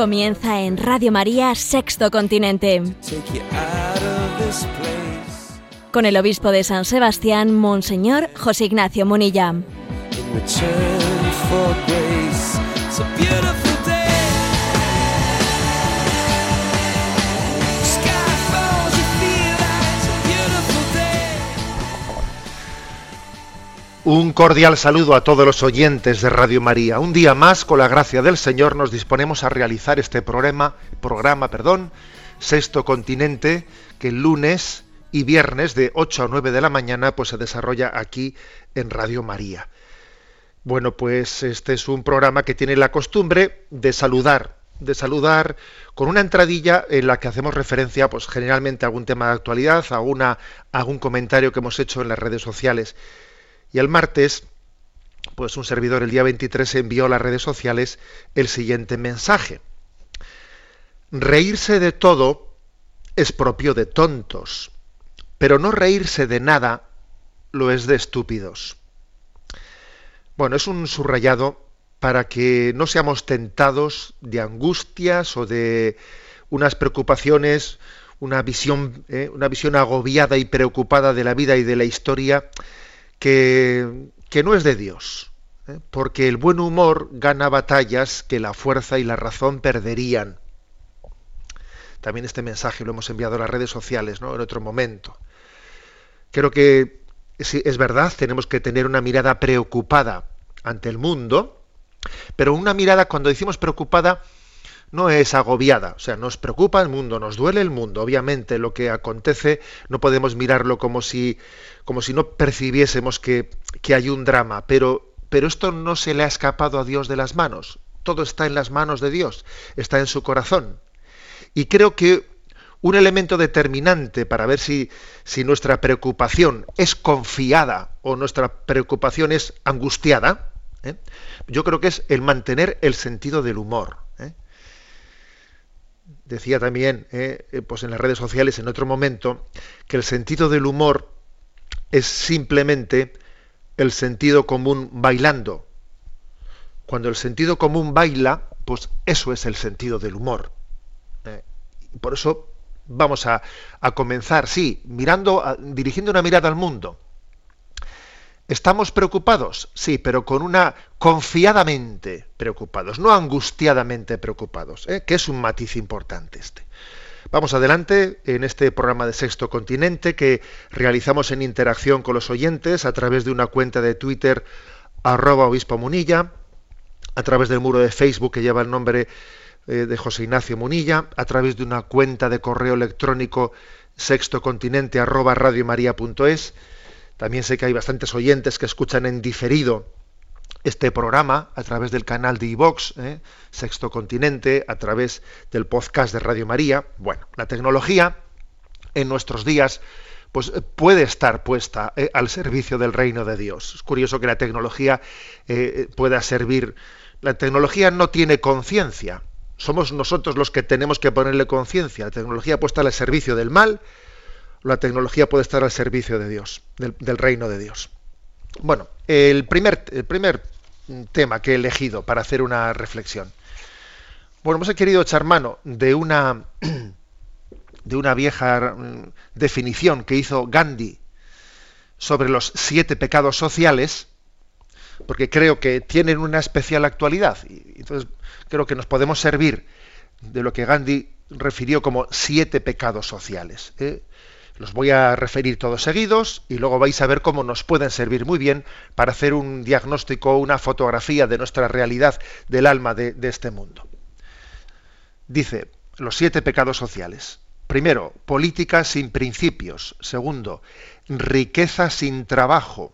Comienza en Radio María Sexto Continente, con el obispo de San Sebastián, Monseñor José Ignacio Munilla. Un cordial saludo a todos los oyentes de Radio María. Un día más, con la gracia del Señor, nos disponemos a realizar este programa, programa, perdón, Sexto Continente, que lunes y viernes de 8 a 9 de la mañana pues se desarrolla aquí en Radio María. Bueno, pues este es un programa que tiene la costumbre de saludar, de saludar con una entradilla en la que hacemos referencia, pues generalmente a algún tema de actualidad, a algún comentario que hemos hecho en las redes sociales. Y el martes, pues un servidor el día 23 envió a las redes sociales el siguiente mensaje. Reírse de todo es propio de tontos, pero no reírse de nada lo es de estúpidos. Bueno, es un subrayado para que no seamos tentados de angustias o de unas preocupaciones, una visión, eh, una visión agobiada y preocupada de la vida y de la historia que, no es de Dios, ¿eh? porque el buen humor gana batallas que la fuerza y la razón perderían. También este mensaje lo hemos enviado a las redes sociales ¿no? en otro momento. Creo que sí, es verdad, tenemos que tener una mirada preocupada ante el mundo, pero una mirada, cuando decimos preocupada, no es agobiada, o sea, nos preocupa el mundo, nos duele el mundo, obviamente lo que acontece no podemos mirarlo como si, como si no percibiésemos que, que hay un drama, pero, pero esto no se le ha escapado a Dios de las manos, todo está en las manos de Dios, está en su corazón. Y creo que un elemento determinante para ver si, si nuestra preocupación es confiada o nuestra preocupación es angustiada, ¿eh? yo creo que es el mantener el sentido del humor. Decía también ¿eh? Eh, pues en las redes sociales en otro momento que el sentido del humor es simplemente el sentido común bailando. Cuando el sentido común baila, pues eso es el sentido del humor. ¿eh? Por eso vamos a, comenzar, sí, mirando, dirigiendo una mirada al mundo. ¿Estamos preocupados? Sí, pero con una confiadamente preocupados, no angustiadamente preocupados, ¿eh? que es un matiz importante este. Vamos adelante en este programa de Sexto Continente que realizamos en interacción con los oyentes a través de una cuenta de Twitter arroba obispo Munilla, a través del muro de Facebook que lleva el nombre eh, de José Ignacio Munilla, a través de una cuenta de correo electrónico sextocontinente arroba radiomaria.es. También sé que hay bastantes oyentes que escuchan en diferido este programa a través del canal de iVox, ¿eh? Sexto Continente, a través del podcast de Radio María. Bueno, la tecnología en nuestros días pues eh, puede estar puesta eh, al servicio del reino de Dios. Es curioso que la tecnología pueda servir. La tecnología no tiene conciencia. Somos nosotros los que tenemos que ponerle conciencia. La tecnología puesta al servicio del mal, la tecnología puede estar al servicio de Dios, del, reino de Dios. Bueno, el primer, el primer tema que he elegido para hacer una reflexión. Bueno, hemos querido echar mano de una, de una vieja mm, definición que hizo Gandhi sobre los siete pecados sociales, porque creo que tienen una especial actualidad. Y entonces creo que nos podemos servir de lo que Gandhi refirió como siete pecados sociales. ¿eh? Los voy a referir todos seguidos y luego vais a ver cómo nos pueden servir muy bien para hacer un diagnóstico, una fotografía de nuestra realidad del alma de, de este mundo. Dice, los siete pecados sociales. Primero, política sin principios. Segundo, riqueza sin trabajo.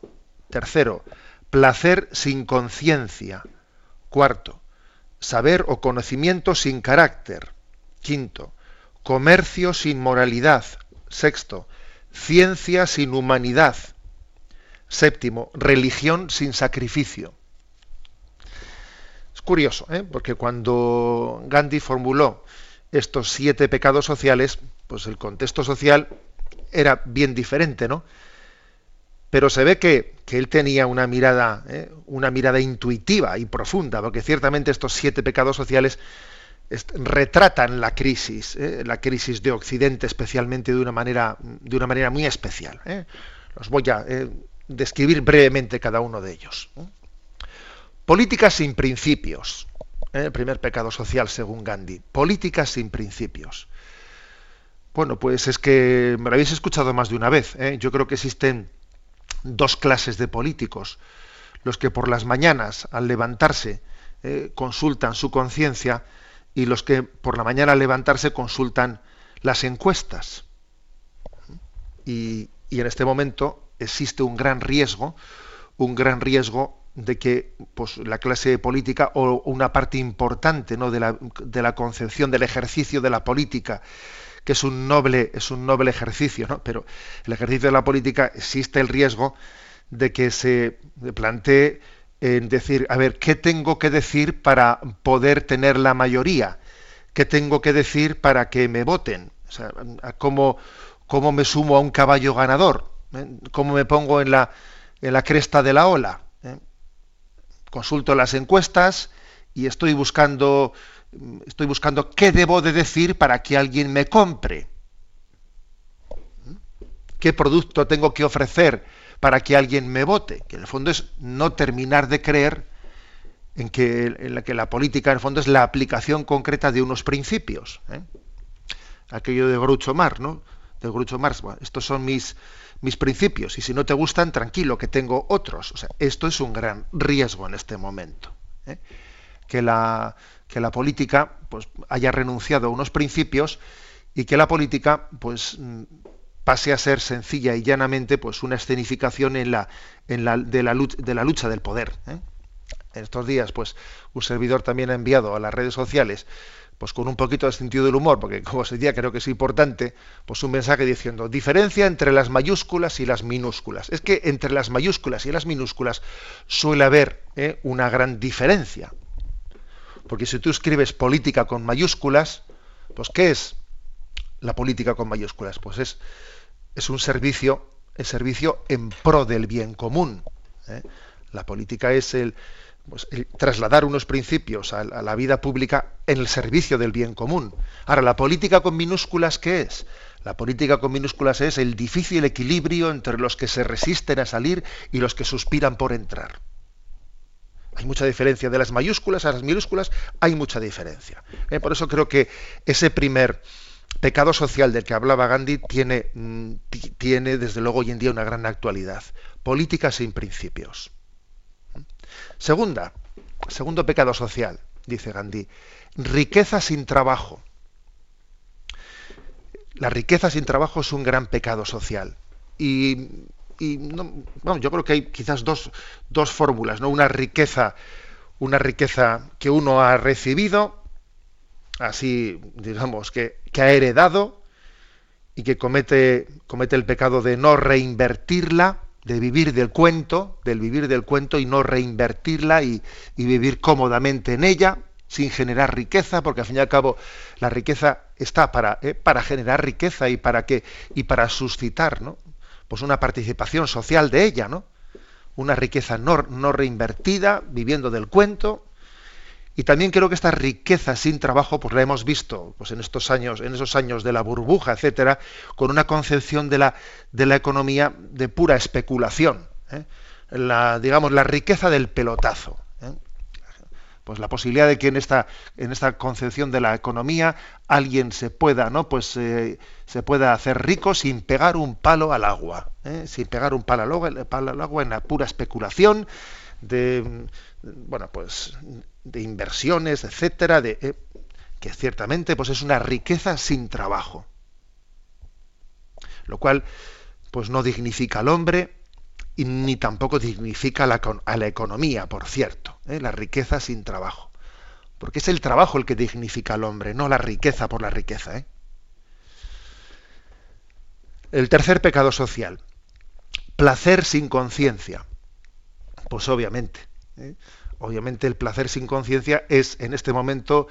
Tercero, placer sin conciencia. Cuarto, saber o conocimiento sin carácter. Quinto, comercio sin moralidad. Sexto, ciencia sin humanidad. Séptimo, religión sin sacrificio. Es curioso, ¿eh? porque cuando Gandhi formuló estos siete pecados sociales, pues el contexto social era bien diferente, ¿no? Pero se ve que, él tenía una mirada, ¿eh? una mirada intuitiva y profunda, porque ciertamente estos siete pecados sociales retratan la crisis, ¿eh? la crisis de Occidente especialmente de una manera, de una manera muy especial. ¿eh? Los voy a describir brevemente cada uno de ellos. Políticas sin principios. El primer pecado social según Gandhi. Políticas sin principios. Bueno, pues es que me lo habéis escuchado más de una vez. ¿eh? Yo creo que existen dos clases de políticos. Los que por las mañanas, al levantarse, ¿eh? consultan su conciencia y los que por la mañana al levantarse consultan las encuestas. Y, y en este momento existe un gran riesgo, un gran riesgo de que pues, la clase política o una parte importante ¿no? de, la, de la concepción del ejercicio de la política que es un noble, es un noble ejercicio, ¿no? Pero el ejercicio de la política existe el riesgo de que se plantee en decir, a ver, ¿qué tengo que decir para poder tener la mayoría? ¿Qué tengo que decir para que me voten? O sea, ¿cómo, cómo me sumo a un caballo ganador? ¿Eh? ¿Cómo me pongo en la, en la cresta de la ola? ¿Eh? Consulto las encuestas y estoy buscando estoy buscando qué debo de decir para que alguien me compre. ¿Qué producto tengo que ofrecer para que alguien me vote? Que en el fondo es no terminar de creer en que, en la, que la política en el fondo es la aplicación concreta de unos principios. ¿eh? Aquello de Groucho Marx, ¿no? De Groucho estos son mis, mis principios y si no te gustan, tranquilo, que tengo otros. O sea, esto es un gran riesgo en este momento. ¿eh? Que la, que la política pues, haya renunciado a unos principios y que la política pues, pase a ser sencilla y llanamente pues, una escenificación en la, en la, de, la lucha, de la lucha del poder. ¿eh? En estos días, pues, un servidor también ha enviado a las redes sociales pues con un poquito de sentido del humor, porque como os decía, creo que es importante, pues un mensaje diciendo, diferencia entre las mayúsculas y las minúsculas. Es que entre las mayúsculas y las minúsculas suele haber ¿eh? una gran diferencia. Porque si tú escribes política con mayúsculas, pues ¿qué es la política con mayúsculas? Pues es, es un servicio, es servicio en pro del bien común. ¿eh? La política es pues, el, trasladar unos principios a, a, la vida pública en el servicio del bien común. Ahora, la política con minúsculas, ¿qué es? La política con minúsculas es el difícil equilibrio entre los que se resisten a salir y los que suspiran por entrar. Hay mucha diferencia. De las mayúsculas a las minúsculas hay mucha diferencia. Eh, por eso creo que ese primer pecado social del que hablaba Gandhi tiene, mm, tiene, desde luego, hoy en día una gran actualidad. Política sin principios. Segunda, segundo pecado social, dice Gandhi, riqueza sin trabajo. La riqueza sin trabajo es un gran pecado social. Y y no, yo creo que hay quizás dos, dos fórmulas, ¿no? Una riqueza, una riqueza que uno ha recibido, así, digamos, que, que ha heredado y que comete, comete el pecado de no reinvertirla, de vivir del cuento, del vivir del cuento y no reinvertirla y, y, vivir cómodamente en ella, sin generar riqueza, porque al fin y al cabo la riqueza está para, eh, para generar riqueza y para que, y para suscitar, ¿no? pues una participación social de ella, ¿no? Una riqueza no, no reinvertida, viviendo del cuento. Y también creo que esta riqueza sin trabajo, pues la hemos visto pues en estos años, en esos años de la burbuja, etcétera, con una concepción de la, de la economía de pura especulación. ¿eh? La, digamos, la riqueza del pelotazo pues la posibilidad de que en esta en esta concepción de la economía alguien se pueda no pues eh, se pueda hacer rico sin pegar un palo al agua ¿eh? sin pegar un palo al, agua, palo al agua en la pura especulación de bueno pues de inversiones etcétera de eh, que ciertamente pues es una riqueza sin trabajo lo cual pues no dignifica al hombre y ni tampoco dignifica a la, economía, por cierto, ¿eh? la riqueza sin trabajo. porque es el trabajo el que dignifica al hombre, no la riqueza por la riqueza. ¿eh? El tercer pecado social, placer sin conciencia. Pues obviamente, ¿eh? Obviamente el placer sin conciencia es en este momento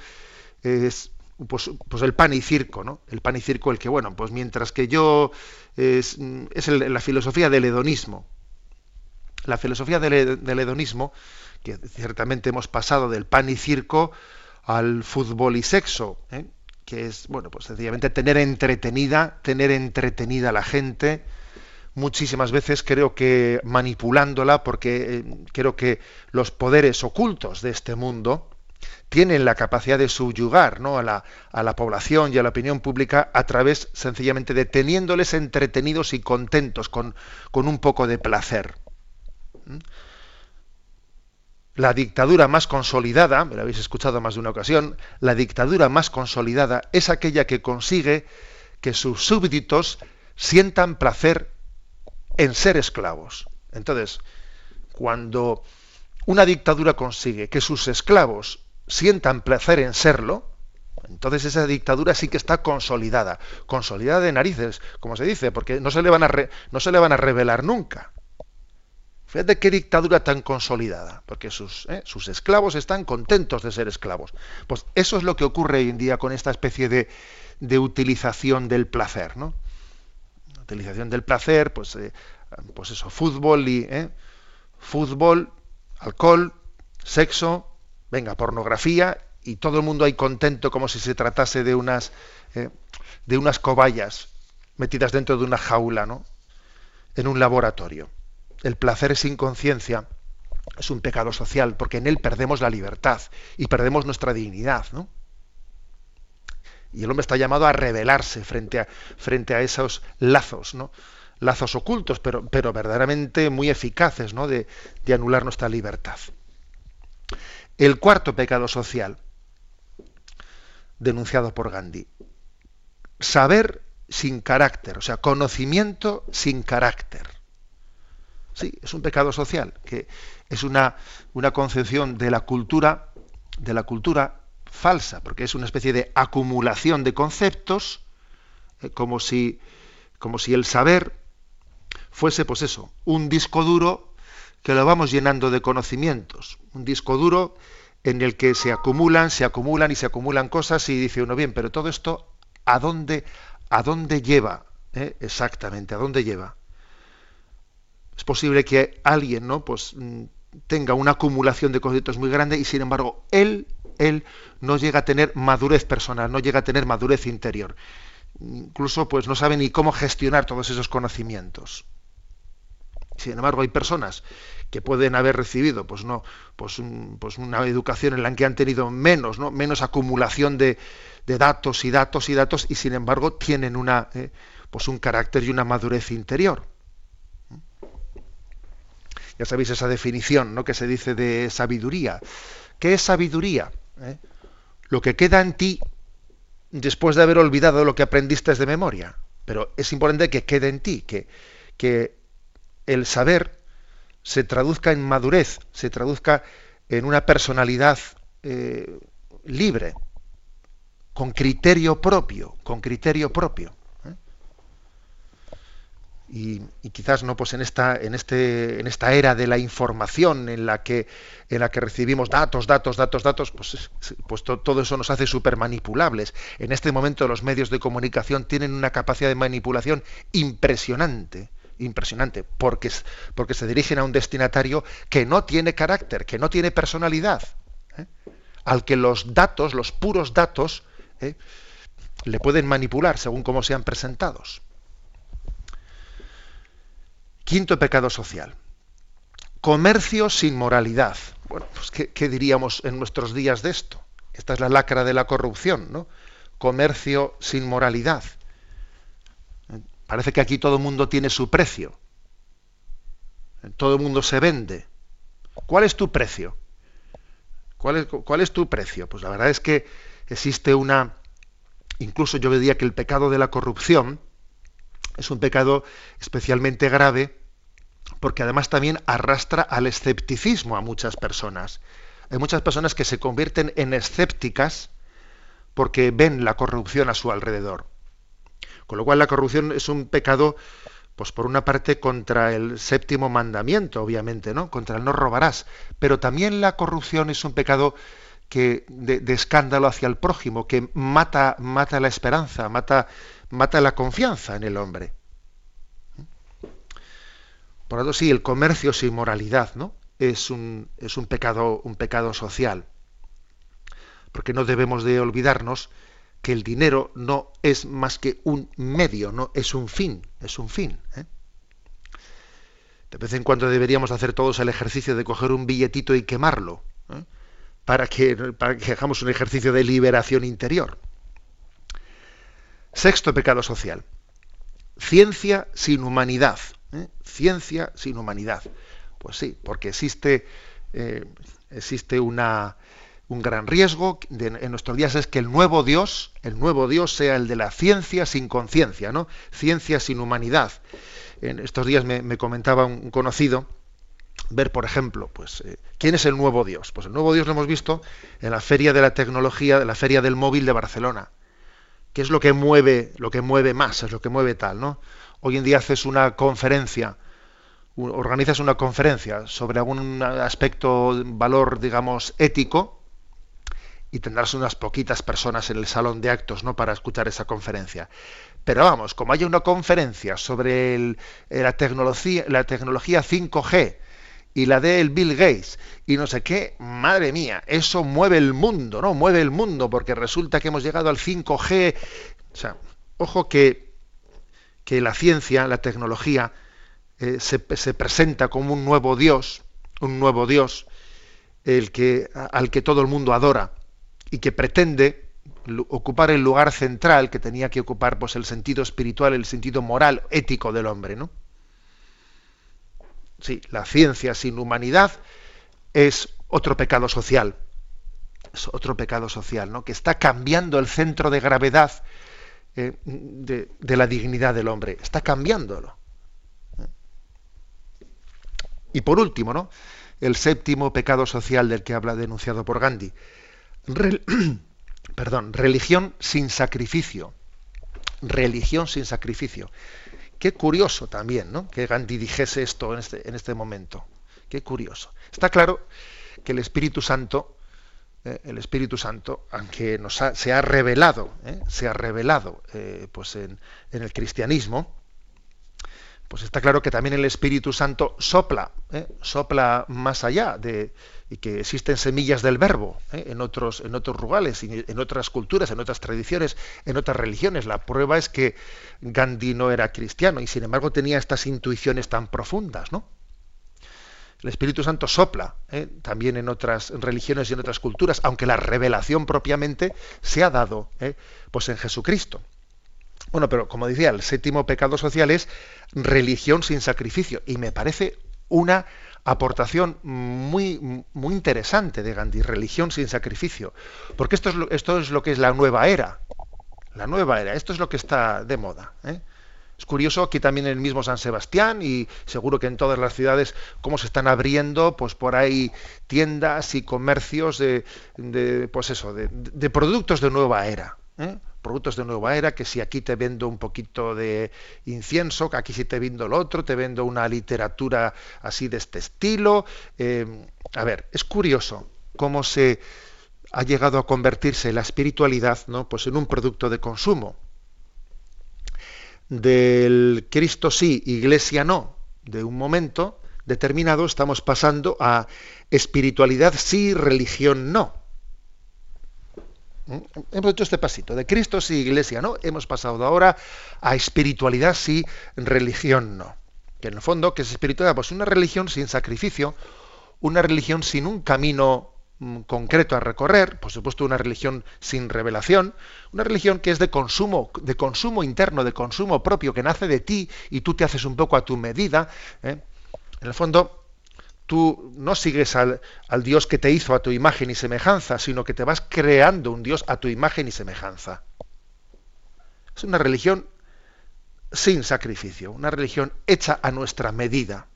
es pues, pues, el pan y circo, ¿no? El pan y circo, el que, bueno, pues mientras que yo es, es la filosofía del hedonismo. La filosofía del, hedonismo, que ciertamente hemos pasado del pan y circo al fútbol y sexo, ¿eh? que es, bueno, pues sencillamente tener entretenida, tener entretenida a la gente, muchísimas veces creo que manipulándola, porque eh, creo que los poderes ocultos de este mundo, tienen la capacidad de subyugar ¿no? a, la, a, la, población y a la opinión pública a través sencillamente de teniéndoles entretenidos y contentos con, con un poco de placer. ¿Mm? La dictadura más consolidada, me lo habéis escuchado más de una ocasión, la dictadura más consolidada es aquella que consigue que sus súbditos sientan placer en ser esclavos. Entonces, cuando una dictadura consigue que sus esclavos sientan placer en serlo, entonces esa dictadura sí que está consolidada, consolidada de narices, como se dice, porque no se le van a, no se le van a revelar nunca. Fíjate qué dictadura tan consolidada, porque sus, ¿eh? sus, esclavos están contentos de ser esclavos. Pues eso es lo que ocurre hoy en día con esta especie de, de utilización del placer, ¿no? Utilización del placer, pues, eh, pues eso, fútbol y ¿eh? fútbol, alcohol, sexo, venga, pornografía y todo el mundo ahí contento como si se tratase de unas, eh, de unas cobayas metidas dentro de una jaula, ¿no? En un laboratorio. El placer sin conciencia es un pecado social porque en él perdemos la libertad y perdemos nuestra dignidad, ¿no? Y el hombre está llamado a rebelarse frente a, frente a esos lazos, ¿no? lazos ocultos, pero, pero verdaderamente muy eficaces, ¿no? de, de anular nuestra libertad. El cuarto pecado social, denunciado por Gandhi, saber sin carácter, o sea, conocimiento sin carácter. Sí, es un pecado social, que es una, una concepción de la cultura, de la cultura falsa, porque es una especie de acumulación de conceptos, eh, como, si, como si el saber fuese, pues eso, un disco duro que lo vamos llenando de conocimientos, un disco duro en el que se acumulan, se acumulan y se acumulan cosas y dice uno, bien, pero todo esto, ¿a dónde, a dónde lleva? ¿Eh? Exactamente, ¿a dónde lleva? Es posible que alguien, ¿no? Pues mm, tenga una acumulación de conceptos muy grande y sin embargo él, él no llega a tener madurez personal, no llega a tener madurez interior. Incluso pues no sabe ni cómo gestionar todos esos conocimientos. Sin embargo, hay personas que pueden haber recibido pues no pues, pues una educación en la que han tenido menos no menos acumulación de, datos y datos y datos y sin embargo tienen una eh, pues un carácter y una madurez interior ya sabéis esa definición ¿no? que se dice de sabiduría qué es sabiduría ¿Eh? lo que queda en ti después de haber olvidado lo que aprendiste de memoria pero es importante que quede en ti que, que el saber se traduzca en madurez, se traduzca en una personalidad eh, libre, con criterio propio, con criterio propio. Y, quizás no, pues en esta, en este, en esta era de la información, en la que, en la que recibimos datos, datos, datos, datos, pues, pues todo eso nos hace súper manipulables. En este momento los medios de comunicación tienen una capacidad de manipulación impresionante impresionante, porque, porque se dirigen a un destinatario que no tiene carácter, que no tiene personalidad, ¿eh? al que los datos, los puros datos, ¿eh? le pueden manipular según cómo sean presentados. Quinto pecado social. Comercio sin moralidad. Bueno, pues ¿qué, ¿qué, diríamos en nuestros días de esto? Esta es la lacra de la corrupción, ¿no? Comercio sin moralidad. Parece que aquí todo el mundo tiene su precio. Todo el mundo se vende. ¿Cuál es tu precio? ¿Cuál es, ¿Cuál es, tu precio? Pues la verdad es que existe una... Incluso yo diría que el pecado de la corrupción es un pecado especialmente grave porque además también arrastra al escepticismo a muchas personas. Hay muchas personas que se convierten en escépticas porque ven la corrupción a su alrededor. Con lo cual la corrupción es un pecado, pues por una parte contra el séptimo mandamiento, obviamente, ¿no? Contra el no robarás. Pero también la corrupción es un pecado que de, escándalo hacia el prójimo, que mata, mata la esperanza, mata, mata la confianza en el hombre. Por lo tanto, sí, el comercio sin moralidad, ¿no? Es un, es un pecado, un pecado social. Porque no debemos de olvidarnos que el dinero no es más que un medio, no es un fin, es un fin. ¿eh? De vez en cuando deberíamos hacer todos el ejercicio de coger un billetito y quemarlo, ¿eh? para, que, para que hagamos un ejercicio de liberación interior. Sexto pecado social. Ciencia sin humanidad. ¿eh? Ciencia sin humanidad. Pues sí, porque existe, existe una, un gran riesgo en nuestros días es que el nuevo Dios, el nuevo Dios sea el de la ciencia sin conciencia, ¿no? Ciencia sin humanidad. En estos días me, comentaba un conocido ver, por ejemplo, pues eh, quién es el nuevo Dios. Pues el nuevo Dios lo hemos visto en la feria de la tecnología, de la feria del móvil de Barcelona. ¿Qué es lo que mueve, lo que mueve más, es lo que mueve tal, ¿no? Hoy en día haces una conferencia, organizas una conferencia sobre algún aspecto, valor, digamos, ético, y tendrás unas poquitas personas en el salón de actos ¿no? para escuchar esa conferencia. Pero vamos, como haya una conferencia sobre eh, la, tecnología, la tecnología 5G y la de Bill Gates y no sé qué, madre mía, eso mueve el mundo, ¿no? Mueve el mundo porque resulta que hemos llegado al 5G. O sea, ojo que, que la ciencia, la tecnología, eh, se, se presenta como un nuevo Dios, un nuevo Dios, el que, al que todo el mundo adora y que pretende ocupar el lugar central que tenía que ocupar pues el sentido espiritual, el sentido moral, ético del hombre, ¿no? Sí, la ciencia sin humanidad es otro pecado social. Es otro pecado social, ¿no? Que está cambiando el centro de gravedad eh, de, de, la dignidad del hombre. Está cambiándolo. Y por último, ¿no? El séptimo pecado social del que habla denunciado por Gandhi perdón, religión sin sacrificio. Religión sin sacrificio. Qué curioso también, ¿no? Que Gandhi dijese esto en este, en este momento. Qué curioso. Está claro que el Espíritu Santo, eh, el Espíritu Santo, aunque nos se ha revelado, ¿eh? se ha revelado eh, pues en, el cristianismo, pues está claro que también el Espíritu Santo sopla, sopla más allá de, y que existen semillas del verbo ¿eh? en otros en otros rurales, en otras culturas, en otras tradiciones, en otras religiones. La prueba es que Gandhi no era cristiano y sin embargo tenía estas intuiciones tan profundas, ¿no? El Espíritu Santo sopla ¿eh? también en otras religiones y en otras culturas, aunque la revelación propiamente se ha dado ¿eh? pues en Jesucristo. Bueno, pero como decía, el séptimo pecado social es religión sin sacrificio y me parece una aportación muy, muy interesante de Gandhi, religión sin sacrificio, porque esto es, lo, esto es lo que es la nueva era, la nueva era, esto es lo que está de moda. ¿eh? Es curioso aquí también en el mismo San Sebastián y seguro que en todas las ciudades cómo se están abriendo pues por ahí tiendas y comercios de, de pues eso de, de productos de nueva era. ¿Eh? productos de nueva era, que si aquí te vendo un poquito de incienso, que aquí si te vendo lo otro, te vendo una literatura así de este estilo. Eh, a ver, es curioso cómo se ha llegado a convertirse la espiritualidad ¿no? pues en un producto de consumo. Del Cristo sí, iglesia no, de un momento determinado estamos pasando a espiritualidad sí, religión no. Hemos hecho este pasito de Cristo sí, iglesia no. Hemos pasado ahora a espiritualidad sí, religión no. Que en el fondo, ¿qué es espiritualidad? Pues una religión sin sacrificio, una religión sin un camino mm, concreto a recorrer, por supuesto una religión sin revelación, una religión que es de consumo, de consumo interno, de consumo propio, que nace de ti y tú te haces un poco a tu medida. ¿eh? En el fondo, tú no sigues al, Dios que te hizo a tu imagen y semejanza, sino que te vas creando un Dios a tu imagen y semejanza. Es una religión sin sacrificio, una religión hecha a nuestra medida.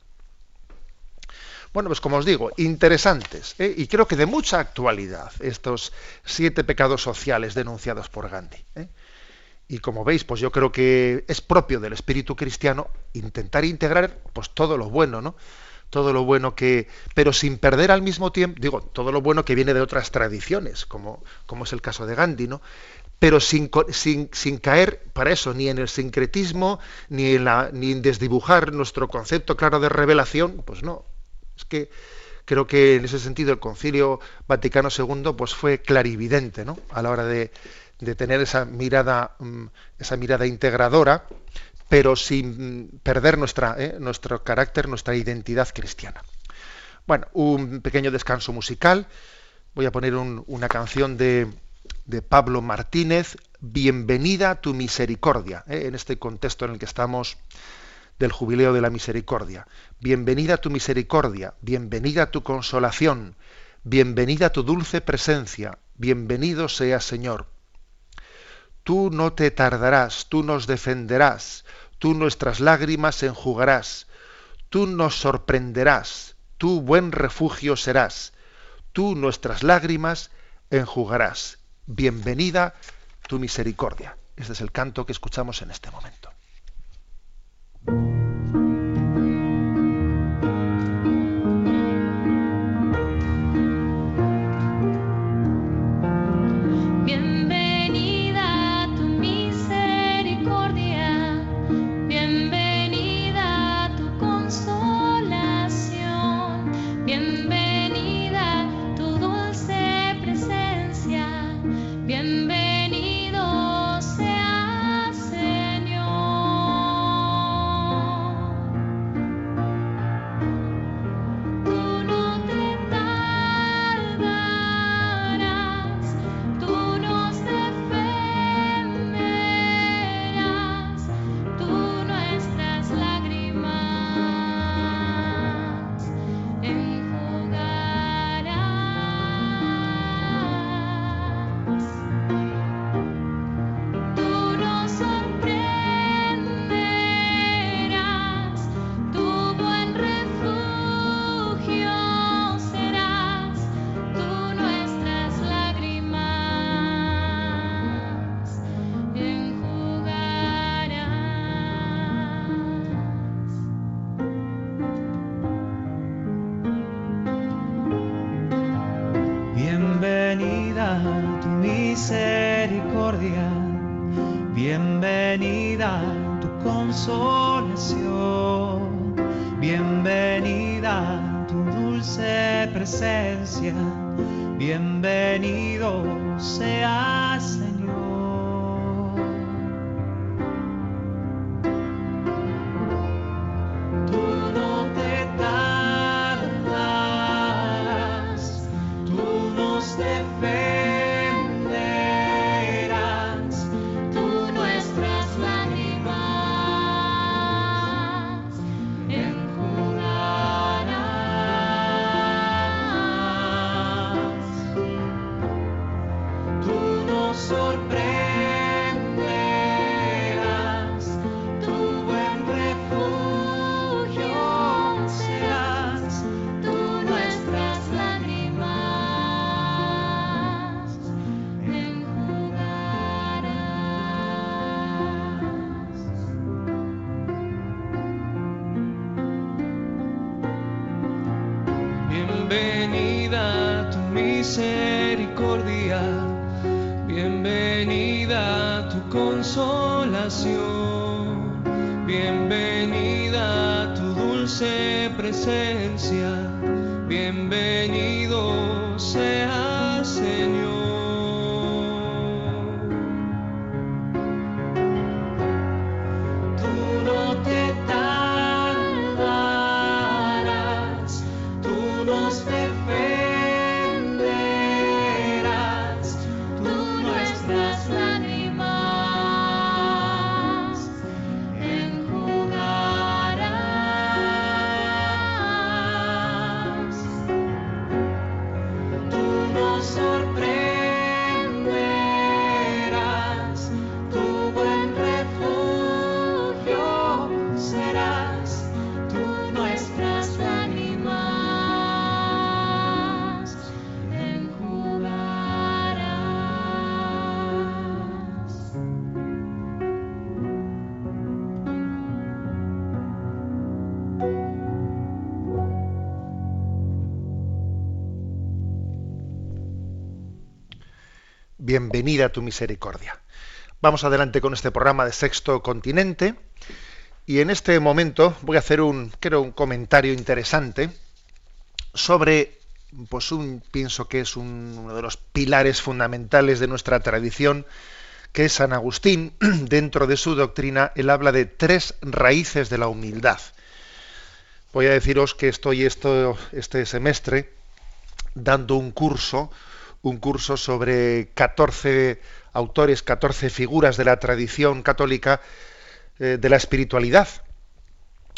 Bueno, pues como os digo, interesantes ¿eh? y creo que de mucha actualidad estos siete pecados sociales denunciados por Gandhi. ¿eh? Y como veis, pues yo creo que es propio del espíritu cristiano intentar integrar pues todo lo bueno, ¿no? Todo lo bueno que, pero sin perder al mismo tiempo, digo, todo lo bueno que viene de otras tradiciones, como, como es el caso de Gandhi, ¿no? Pero sin, sin, sin caer para eso ni en el sincretismo, ni en, la, ni en desdibujar nuestro concepto claro de revelación, pues no. Es que creo que en ese sentido el Concilio Vaticano II pues fue clarividente, ¿no? A la hora de, de tener esa mirada, mm, esa mirada integradora, pero sin perder nuestra, eh, nuestro carácter, nuestra identidad cristiana. Bueno, un pequeño descanso musical. Voy a poner una canción de, de, Pablo Martínez, Bienvenida tu misericordia, eh, en este contexto en el que estamos del jubileo de la misericordia. Bienvenida tu misericordia, bienvenida tu consolación, bienvenida tu dulce presencia, bienvenido sea Señor. Tú no te tardarás, tú nos defenderás, tú nuestras lágrimas enjugarás, tú nos sorprenderás, tú buen refugio serás, tú nuestras lágrimas enjugarás. Bienvenida tu misericordia. Este es el canto que escuchamos en este momento. Bienvenida tu misericordia. Vamos adelante con este programa de Sexto Continente y en este momento voy a hacer un, creo, un comentario interesante sobre, pues un, pienso que es uno de los pilares fundamentales de nuestra tradición, que es San Agustín. Dentro de su doctrina, él habla de tres raíces de la humildad. Voy a deciros que estoy esto, este semestre dando un curso, un curso sobre 14 autores, 14 figuras de la tradición católica eh, de la espiritualidad.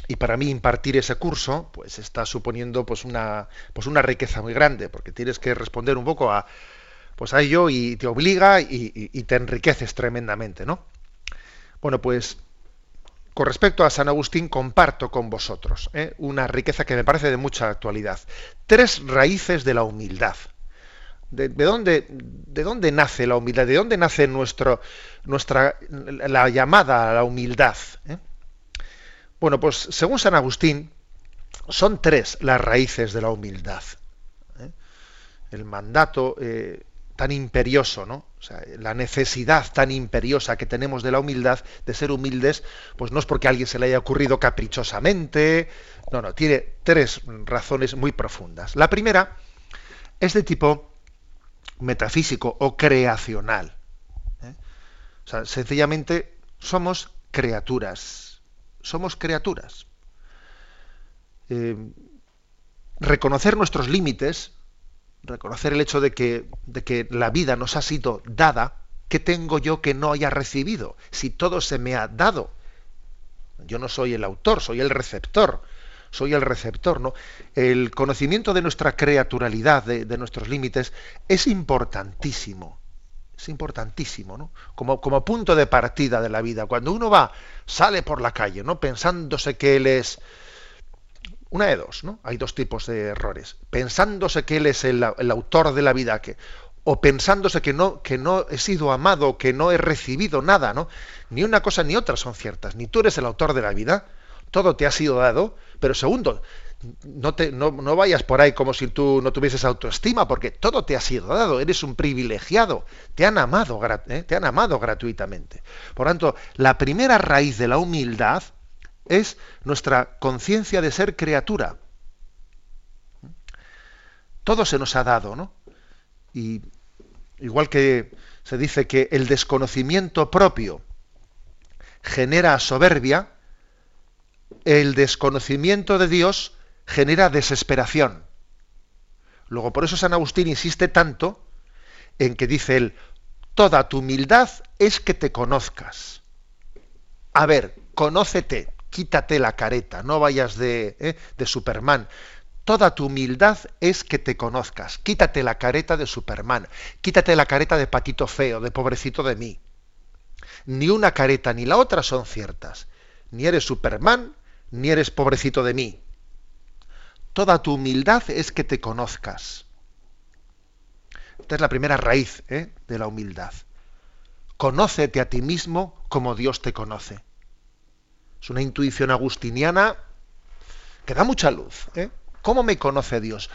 Y para mí impartir ese curso, pues está suponiendo pues una, pues una riqueza muy grande, porque tienes que responder un poco a, pues a ello y te obliga y, te enriqueces tremendamente, ¿no? Bueno, pues con respecto a San Agustín comparto con vosotros ¿eh? una riqueza que me parece de mucha actualidad. Tres raíces de la humildad. ¿De, dónde, ¿De, dónde, nace la humildad? ¿De dónde nace nuestro, nuestra, la llamada a la humildad? ¿eh? Bueno, pues según San Agustín, son tres las raíces de la humildad. ¿eh? El mandato eh, tan imperioso, ¿no? O sea, la necesidad tan imperiosa que tenemos de la humildad, de ser humildes, pues no es porque a alguien se le haya ocurrido caprichosamente, no, no, tiene tres razones muy profundas. La primera es de tipo metafísico o creacional. ¿eh? O sea, sencillamente somos criaturas. Somos criaturas. Eh, reconocer nuestros límites, reconocer el hecho de que, de que la vida nos ha sido dada, ¿qué tengo yo que no haya recibido? Si todo se me ha dado. Yo no soy el autor, soy el receptor soy el receptor, ¿no? El conocimiento de nuestra creaturalidad, de, nuestros límites, es importantísimo. Es importantísimo, ¿no? Como, como punto de partida de la vida. Cuando uno va, sale por la calle, ¿no? Pensándose que él es. Una de dos, ¿no? Hay dos tipos de errores. Pensándose que él es el, autor de la vida, que, o pensándose que no, que no he sido amado, que no he recibido nada, ¿no? Ni una cosa ni otra son ciertas. Ni tú eres el autor de la vida, todo te ha sido dado, pero segundo, no, te, no, vayas por ahí como si tú no tuvieses autoestima, porque todo te ha sido dado, eres un privilegiado, te han amado, ¿eh? te han amado gratuitamente. Por tanto, la primera raíz de la humildad es nuestra conciencia de ser criatura. Todo se nos ha dado, ¿no? Y igual que se dice que el desconocimiento propio genera soberbia, el desconocimiento de Dios genera desesperación. Luego, por eso San Agustín insiste tanto en que dice él, toda tu humildad es que te conozcas. A ver, conócete, quítate la careta, no vayas de, ¿eh? de Superman. Toda tu humildad es que te conozcas. Quítate la careta de Superman. Quítate la careta de patito feo, de pobrecito de mí. Ni una careta ni la otra son ciertas. Ni eres Superman, ni eres pobrecito de mí. Toda tu humildad es que te conozcas. Esta es la primera raíz ¿eh? de la humildad. Conócete a ti mismo como Dios te conoce. Es una intuición agustiniana que da mucha luz. ¿eh? ¿Cómo me conoce Dios?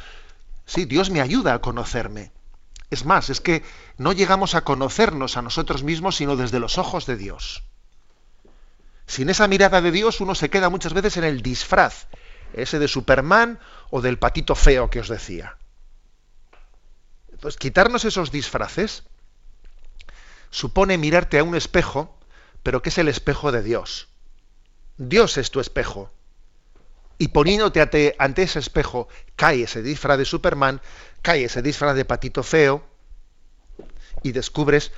Sí, Dios me ayuda a conocerme. Es más, es que no llegamos a conocernos a nosotros mismos sino desde los ojos de Dios. Sin esa mirada de Dios uno se queda muchas veces en el disfraz, ese de Superman o del patito feo que os decía. Entonces, quitarnos esos disfraces supone mirarte a un espejo, pero que es el espejo de Dios. Dios es tu espejo. Y poniéndote ante, ese espejo, cae ese disfraz de Superman, cae ese disfraz de patito feo, y descubres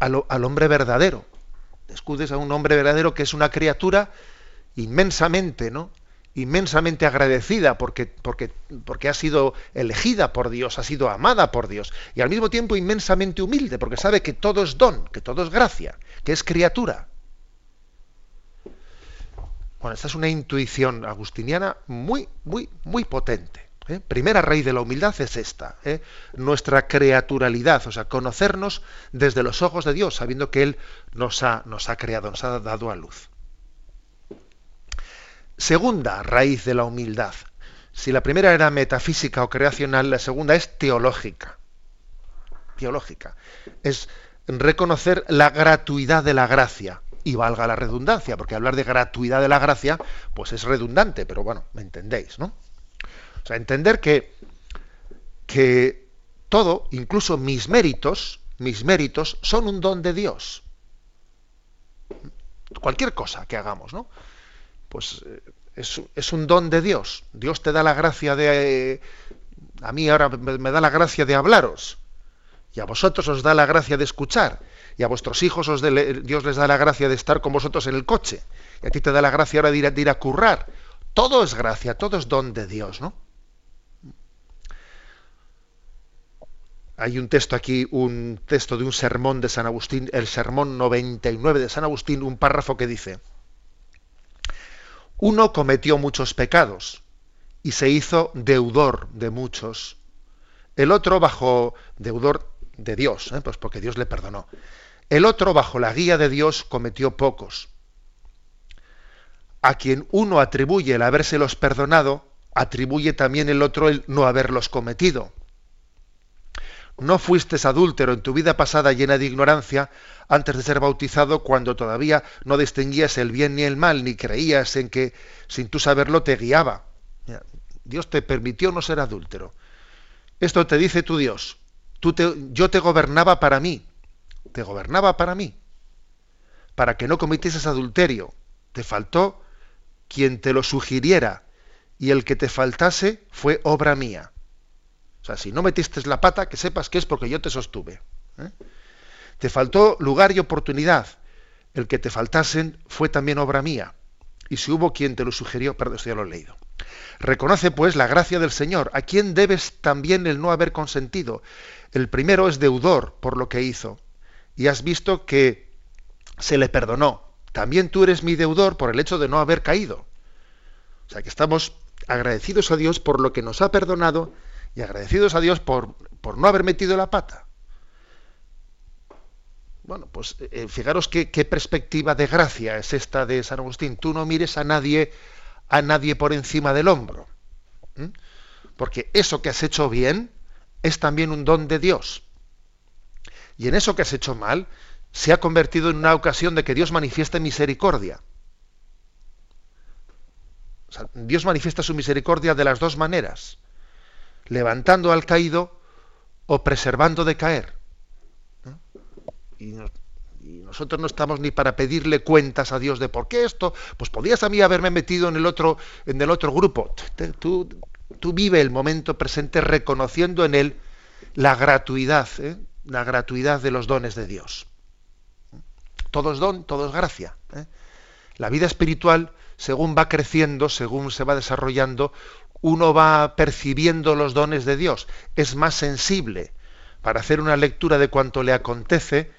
al hombre verdadero, descubres a un hombre verdadero que es una criatura inmensamente, ¿no? inmensamente agradecida porque, porque, porque ha sido elegida por Dios, ha sido amada por Dios, y al mismo tiempo inmensamente humilde, porque sabe que todo es don, que todo es gracia, que es criatura. Bueno, esta es una intuición agustiniana muy, muy, muy potente. ¿Eh? Primera raíz de la humildad es esta, ¿eh? nuestra creaturalidad, o sea, conocernos desde los ojos de Dios, sabiendo que Él nos ha, nos ha creado, nos ha dado a luz. Segunda raíz de la humildad. Si la primera era metafísica o creacional, la segunda es teológica. teológica. Es reconocer la gratuidad de la gracia. Y valga la redundancia, porque hablar de gratuidad de la gracia, pues es redundante, pero bueno, me entendéis, ¿no? O sea, entender que, que todo, incluso mis méritos, mis méritos, son un don de Dios. Cualquier cosa que hagamos, ¿no? Pues eh, es, un don de Dios. Dios te da la gracia de... a mí ahora me da la gracia de hablaros y a vosotros os da la gracia de escuchar, y a vuestros hijos os Dios les da la gracia de estar con vosotros en el coche, y a ti te da la gracia ahora de ir, de ir a currar. Todo es gracia, todo es don de Dios, ¿no? Hay un texto aquí, un texto de un sermón de San Agustín, el sermón 99 de San Agustín, un párrafo que dice, uno cometió muchos pecados y se hizo deudor de muchos. El otro bajo deudor de Dios, ¿eh? pues porque Dios le perdonó. El otro, bajo la guía de Dios, cometió pocos. A quien uno atribuye el habérselos perdonado, atribuye también el otro el no haberlos cometido. No fuiste adúltero en tu vida pasada llena de ignorancia antes de ser bautizado cuando todavía no distinguías el bien ni el mal, ni creías en que sin tú saberlo te guiaba. Dios te permitió no ser adúltero. Esto te dice tu Dios yo te gobernaba para mí, te gobernaba para mí, para que no cometieses adulterio. Te faltó quien te lo sugiriera y el que te faltase fue obra mía. O sea, si no metiste la pata, que sepas que es porque yo te sostuve. ¿eh? Te faltó lugar y oportunidad. El que te faltasen fue también obra mía. Y si hubo quien te lo sugirió, perdón, esto ya lo he leído. Reconoce pues la gracia del Señor, a quien debes también el no haber consentido. El primero es deudor por lo que hizo, y has visto que se le perdonó. También tú eres mi deudor por el hecho de no haber caído. O sea que estamos agradecidos a Dios por lo que nos ha perdonado y agradecidos a Dios por, por no haber metido la pata. Bueno, pues eh, fijaros qué, perspectiva de gracia es esta de San Agustín. Tú no mires a nadie a nadie por encima del hombro. Porque eso que has hecho bien es también un don de Dios. Y en eso que has hecho mal se ha convertido en una ocasión de que Dios manifieste misericordia. Dios manifiesta su misericordia de las dos maneras, levantando al caído o preservando de caer. Y nosotros no estamos ni para pedirle cuentas a Dios de por qué esto, pues podías a mí haberme metido en el otro, en el otro grupo. Tú, tú vive el momento presente reconociendo en él la gratuidad, ¿eh? la gratuidad de los dones de Dios. Todo es don, todo es gracia. ¿eh? La vida espiritual, según va creciendo, según se va desarrollando, uno va percibiendo los dones de Dios, es más sensible para hacer una lectura de cuanto le acontece,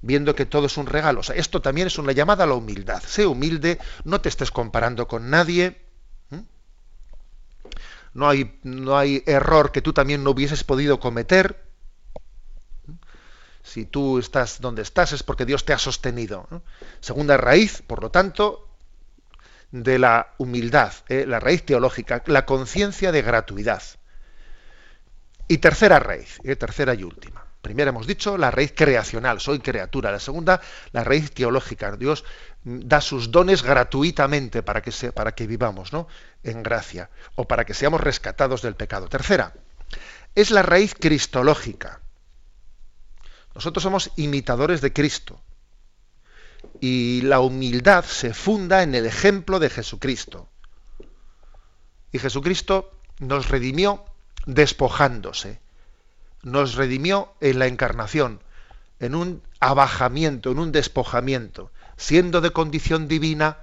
viendo que todo es un regalo. Esto también es una llamada a la humildad. Sé humilde, no te estés comparando con nadie. No hay, no hay error que tú también no hubieses podido cometer. Si tú estás donde estás es porque Dios te ha sostenido. Segunda raíz, por lo tanto, de la humildad, ¿eh? la raíz teológica, la conciencia de gratuidad. Y tercera raíz, ¿eh? tercera y última primera hemos dicho la raíz creacional, soy criatura. La segunda, la raíz teológica. Dios da sus dones gratuitamente para que, se, para que vivamos ¿no? en gracia o para que seamos rescatados del pecado. Tercera, es la raíz cristológica. Nosotros somos imitadores de Cristo y la humildad se funda en el ejemplo de Jesucristo. Y Jesucristo nos redimió despojándose nos redimió en la encarnación, en un abajamiento, en un despojamiento. Siendo de condición divina,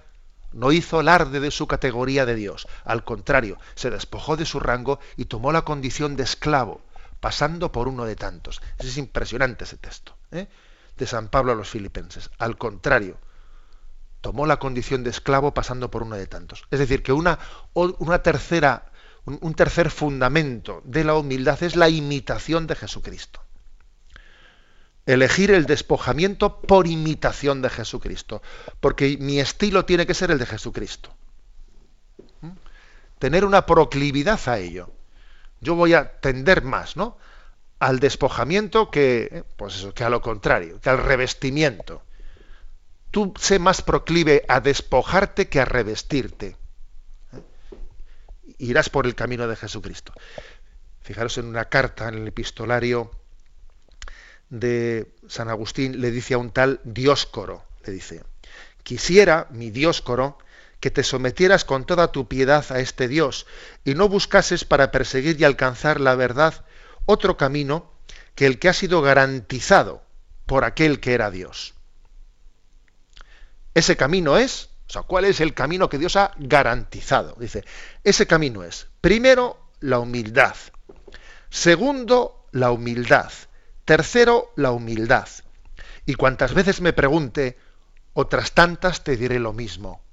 no hizo alarde de su categoría de Dios. Al contrario, se despojó de su rango y tomó la condición de esclavo, pasando por uno de tantos. Es impresionante ese texto ¿eh? De San Pablo a los filipenses. Al contrario, tomó la condición de esclavo pasando por uno de tantos. Es decir, que una, una tercera un, tercer fundamento de la humildad es la imitación de Jesucristo. Elegir el despojamiento por imitación de Jesucristo, porque mi estilo tiene que ser el de Jesucristo. ¿Mm? Tener una proclividad a ello. Yo voy a tender más, ¿no? Al despojamiento que, pues eso, que a lo contrario, que al revestimiento. Tú sé más proclive a despojarte que a revestirte. Irás por el camino de Jesucristo. Fijaros en una carta, en el epistolario de San Agustín, le dice a un tal Dioscoro, le dice, quisiera, mi Dioscoro, que te sometieras con toda tu piedad a este Dios y no buscases para perseguir y alcanzar la verdad otro camino que el que ha sido garantizado por aquel que era Dios. Ese camino es, o sea, ¿cuál es el camino que Dios ha garantizado? Dice, ese camino es, primero, la humildad. Segundo, la humildad. Tercero, la humildad. Y cuantas veces me pregunte, otras tantas te diré lo mismo.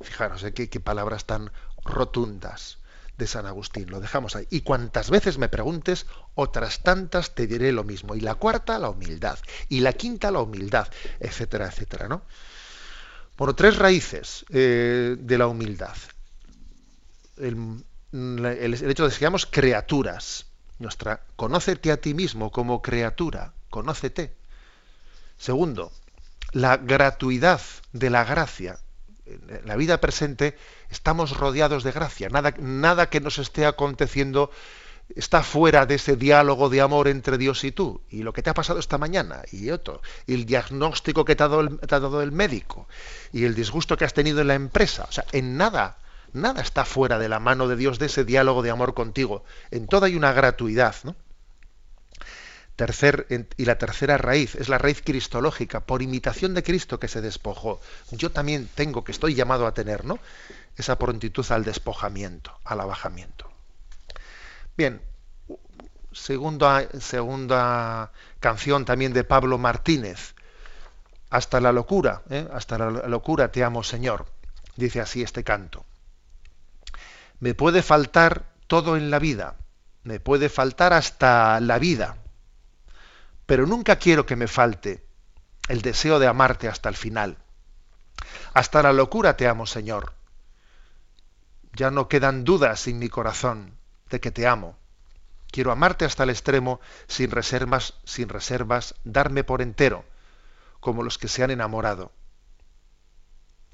Fijaros, ¿eh? qué, palabras tan rotundas de San Agustín. Lo dejamos ahí. Y cuantas veces me preguntes, otras tantas te diré lo mismo. Y la cuarta, la humildad. Y la quinta, la humildad, etcétera, etcétera. ¿no? Por tres raíces eh, de la humildad. El, hecho de que seamos criaturas. Nuestra, conócete a ti mismo como criatura. Conócete. Segundo, la gratuidad de la gracia en la vida presente estamos rodeados de gracia. Nada, nada que nos esté aconteciendo está fuera de ese diálogo de amor entre Dios y tú. Y lo que te ha pasado esta mañana y otro. Y el diagnóstico que te ha dado el, te ha dado el médico. Y el disgusto que has tenido en la empresa. O sea, en nada, nada está fuera de la mano de Dios de ese diálogo de amor contigo. En todo hay una gratuidad, ¿no? Tercer, y la tercera raíz es la raíz cristológica, por imitación de Cristo que se despojó. Yo también tengo, que estoy llamado a tener, ¿no? Esa prontitud al despojamiento, al abajamiento. Bien, segunda, segunda canción también de Pablo Martínez. Hasta la locura, ¿eh? hasta la locura te amo, Señor. Dice así este canto. Me puede faltar todo en la vida, me puede faltar hasta la vida pero nunca quiero que me falte el deseo de amarte hasta el final. Hasta la locura te amo, Señor. Ya no quedan dudas en mi corazón de que te amo. Quiero amarte hasta el extremo, sin reservas, sin reservas, darme por entero, como los que se han enamorado.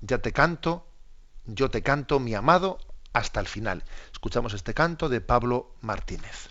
Ya te canto, yo te canto, mi amado, hasta el final. Escuchamos este canto de Pablo Martínez.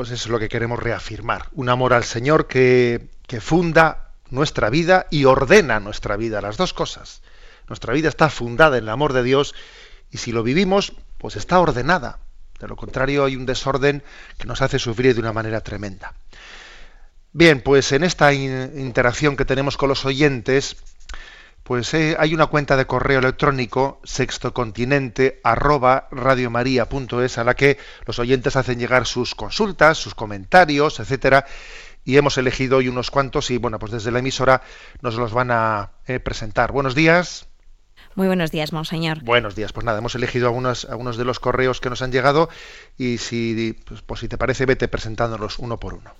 pues eso es lo que queremos reafirmar. Un amor al Señor que, que funda nuestra vida y ordena nuestra vida, las dos cosas. Nuestra vida está fundada en el amor de Dios y si lo vivimos, pues está ordenada. De lo contrario, hay un desorden que nos hace sufrir de una manera tremenda. Bien, pues en esta in- interacción que tenemos con los oyentes, pues eh, hay una cuenta de correo electrónico sextocontinente arroba radiomaria.es a la que los oyentes hacen llegar sus consultas, sus comentarios, etcétera, y hemos elegido hoy unos cuantos y bueno, pues desde la emisora nos los van a eh, presentar. Buenos días. Muy buenos días, monseñor. Buenos días. Pues nada, hemos elegido algunos, algunos de los correos que nos han llegado y si, pues, pues si te parece, vete presentándolos uno por uno.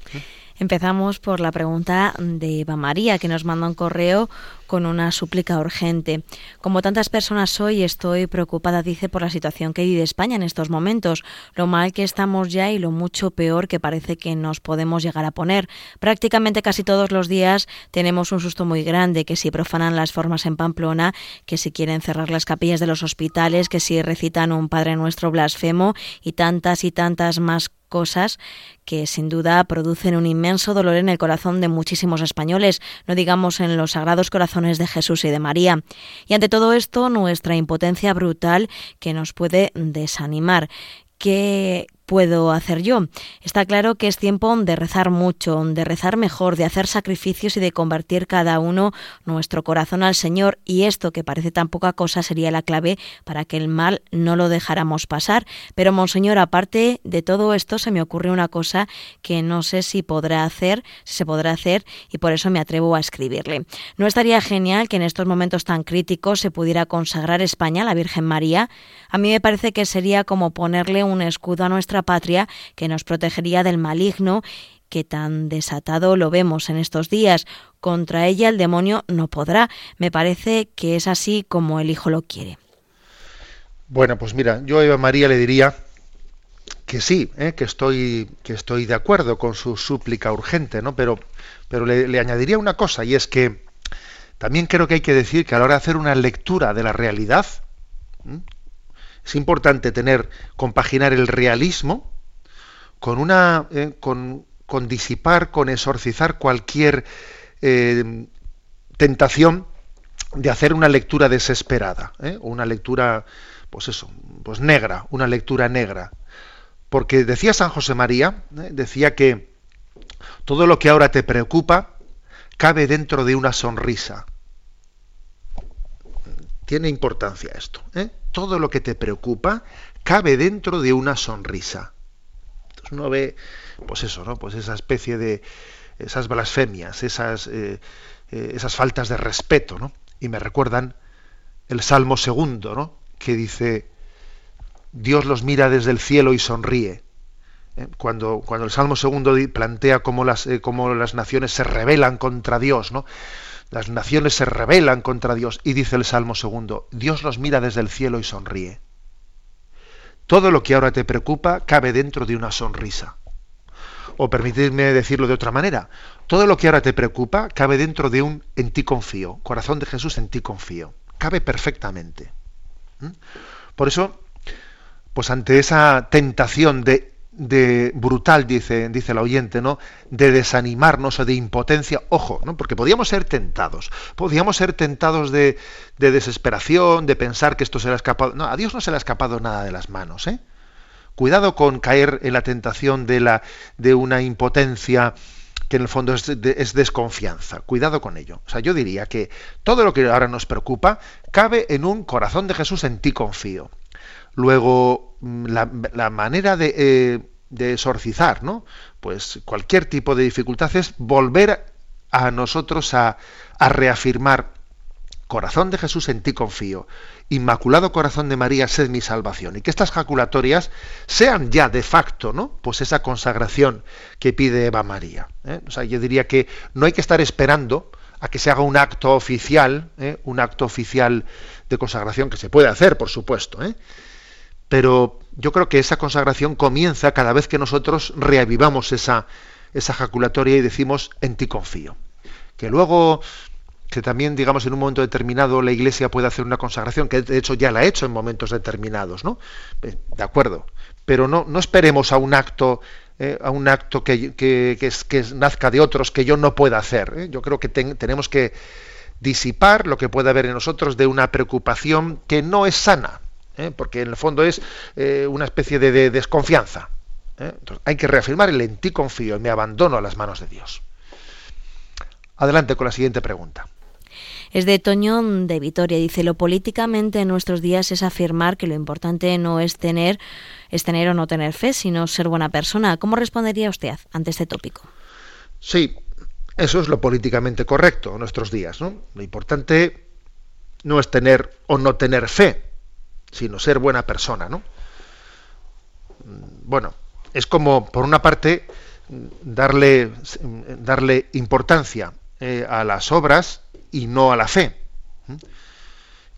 Empezamos por la pregunta de Eva María, que nos manda un correo con una súplica urgente. Como tantas personas hoy, estoy preocupada, dice, por la situación que vive España en estos momentos, lo mal que estamos ya y lo mucho peor que parece que nos podemos llegar a poner. Prácticamente casi todos los días tenemos un susto muy grande, que si profanan las formas en Pamplona, que si quieren cerrar las capillas de los hospitales, que si recitan un Padre Nuestro blasfemo y tantas y tantas más cosas que sin duda producen un inmenso dolor en el corazón de muchísimos españoles, no digamos en los sagrados corazones de Jesús y de María. Y ante todo esto, nuestra impotencia brutal que nos puede desanimar. ¿Qué puedo hacer yo? Está claro que es tiempo de rezar mucho, de rezar mejor, de hacer sacrificios y de convertir cada uno nuestro corazón al Señor y esto que parece tan poca cosa sería la clave para que el mal no lo dejáramos pasar. Pero Monseñor, aparte de todo esto se me ocurre una cosa que no sé si podrá hacer, si se podrá hacer y por eso me atrevo a escribirle. ¿No estaría genial que en estos momentos tan críticos se pudiera consagrar España a la Virgen María? A mí me parece que sería como ponerle un escudo a nuestra patria que nos protegería del maligno que tan desatado lo vemos en estos días. Contra ella el demonio no podrá. Me parece que es así como el Hijo lo quiere. Bueno, pues mira, yo a Eva María le diría que sí, ¿eh? que estoy que estoy de acuerdo con su súplica urgente, ¿no? Pero pero le, añadiría una cosa y es que también creo que hay que decir que a la hora de hacer una lectura de la realidad. Es importante tener compaginar el realismo con una eh, con, disipar, con exorcizar cualquier eh, tentación de hacer una lectura desesperada, ¿eh? o una lectura, pues eso, pues negra, una lectura negra. Porque decía San José María, ¿eh? decía que todo lo que ahora te preocupa cabe dentro de una sonrisa. Tiene importancia esto. ¿eh? Todo lo que te preocupa cabe dentro de una sonrisa. Entonces uno ve, pues eso, ¿no? Pues esa especie de esas blasfemias, esas, eh, eh, esas faltas de respeto, ¿no? Y me recuerdan el Salmo segundo, ¿no? Que dice, Dios los mira desde el cielo y sonríe. ¿Eh? Cuando, cuando el Salmo segundo plantea cómo las, cómo las naciones se rebelan contra Dios, ¿no? Las naciones se rebelan contra Dios. Y dice el Salmo segundo, Dios los mira desde el cielo y sonríe. Todo lo que ahora te preocupa cabe dentro de una sonrisa. O permitidme decirlo de otra manera, todo lo que ahora te preocupa cabe dentro de un en ti confío, corazón de Jesús en ti confío. Cabe perfectamente. ¿Mm? Por eso, pues ante esa tentación de, de brutal, dice, dice el oyente, ¿no? De desanimarnos o de impotencia, ojo, ¿no? Porque podíamos ser tentados, podíamos ser tentados de, de desesperación, de pensar que esto se le ha escapado. No, a Dios no se le ha escapado nada de las manos, ¿eh? Cuidado con caer en la tentación de, la, de una impotencia que en el fondo es, es, desconfianza. Cuidado con ello. O sea, yo diría que todo lo que ahora nos preocupa cabe en un corazón de Jesús, en ti confío. Luego, mm, la, la manera de, eh, de, exorcizar, ¿no? Pues cualquier tipo de dificultad es volver a nosotros a, a reafirmar Corazón de Jesús, en ti confío. Inmaculado Corazón de María, sed mi salvación. Y que estas jaculatorias sean ya de facto, ¿no? Pues esa consagración que pide Eva María. ¿eh? O sea, yo diría que no hay que estar esperando a que se haga un acto oficial, ¿eh? un acto oficial de consagración que se puede hacer, por supuesto. ¿eh? Pero yo creo que esa consagración comienza cada vez que nosotros reavivamos esa, esa jaculatoria y decimos en ti confío. Que luego que también, digamos, en un momento determinado la Iglesia puede hacer una consagración, que de hecho ya la ha hecho en momentos determinados, ¿no? Eh, de acuerdo. Pero no, no esperemos a un acto, eh, a un acto que, que, que, es, nazca de otros que yo no pueda hacer. ¿eh? Yo creo que ten, tenemos que disipar lo que pueda haber en nosotros de una preocupación que no es sana, ¿eh? porque en el fondo es eh, una especie de, de desconfianza. Entonces, hay que reafirmar el en ti confío y me abandono a las manos de Dios. Adelante con la siguiente pregunta. Es de Toñón de Vitoria. Dice, lo políticamente en nuestros días es afirmar que lo importante no es tener, es tener o no tener fe, sino ser buena persona. ¿Cómo respondería usted ante este tópico? Sí, eso es lo políticamente correcto en nuestros días. ¿no? Lo importante no es tener o no tener fe, sino ser buena persona. ¿no? Bueno, es como, por una parte, darle, darle importancia eh, a las obras y no a la fe.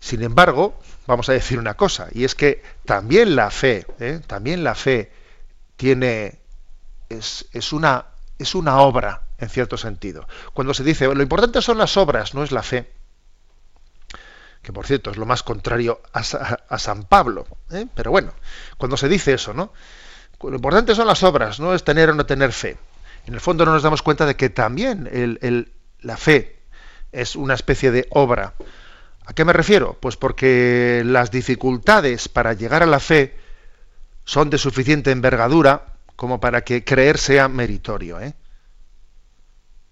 Sin embargo, vamos a decir una cosa, y es que también la fe, ¿eh? también la fe tiene, es, es, una, es una obra, en cierto sentido. Cuando se dice, lo importante son las obras, no es la fe, que por cierto es lo más contrario a, a San Pablo, ¿eh? pero bueno, cuando se dice eso, ¿no? Lo importante son las obras, no es tener o no tener fe. En el fondo no nos damos cuenta de que también el, la fe es una especie de obra. ¿A qué me refiero? Pues porque las dificultades para llegar a la fe son de suficiente envergadura como para que creer sea meritorio. ¿eh?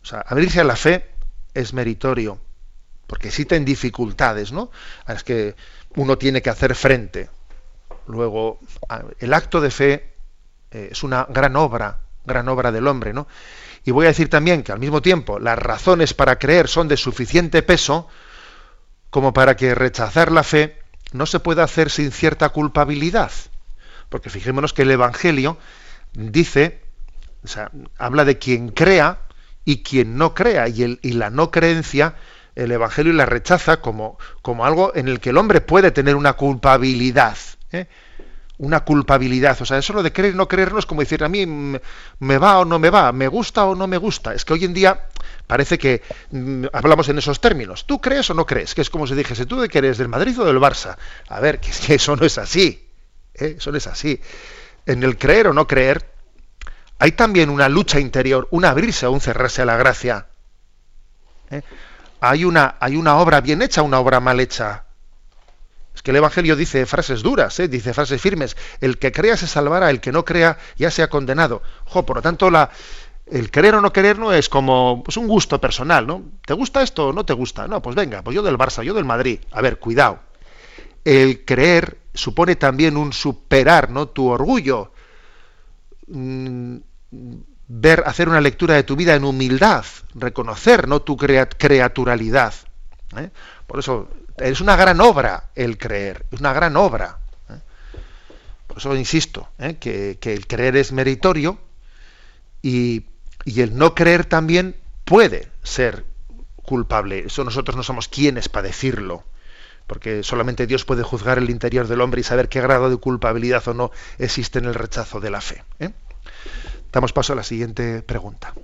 O sea, abrirse a la fe es meritorio, porque existen dificultades, ¿no? A las que uno tiene que hacer frente. Luego, el acto de fe eh, es una gran obra, gran obra del hombre, ¿no? Y voy a decir también que al mismo tiempo las razones para creer son de suficiente peso como para que rechazar la fe no se pueda hacer sin cierta culpabilidad. Porque fijémonos que el Evangelio dice, o sea, habla de quien crea y quien no crea, y, el, y la no creencia, el Evangelio la rechaza como, como algo en el que el hombre puede tener una culpabilidad. ¿eh? una culpabilidad. O sea, eso lo de creer no creer no es como decir a mí me va o no me va, me gusta o no me gusta. Es que hoy en día parece que mm, hablamos en esos términos. ¿Tú crees o no crees? Que es como si dijese, ¿tú de qué eres? ¿Del Madrid o del Barça? A ver, que, que eso no es así. ¿eh? Eso no es así. En el creer o no creer hay también una lucha interior, un abrirse o un cerrarse a la gracia. ¿eh? Hay, una, hay una obra bien hecha, una obra mal hecha es que el Evangelio dice frases duras, ¿eh? dice frases firmes. El que crea se salvará, el que no crea ya sea condenado. Jo, por lo tanto, la, el querer o no querer no es como pues, un gusto personal, ¿no? ¿Te gusta esto o no te gusta? No, pues venga, pues yo del Barça, yo del Madrid. A ver, cuidado. El creer supone también un superar, ¿no? Tu orgullo. Mm, hacer una lectura de tu vida en humildad, reconocer, ¿no? Tu creaturalidad. ¿eh? Por eso es una gran obra el creer, es una gran obra. ¿eh? Por eso insisto, ¿eh? que, que, el creer es meritorio y, y, el no creer también puede ser culpable. Eso nosotros no somos quienes para decirlo, porque solamente Dios puede juzgar el interior del hombre y saber qué grado de culpabilidad o no existe en el rechazo de la fe. Damos paso a la siguiente pregunta.